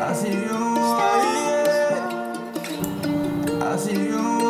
I see you, I see you.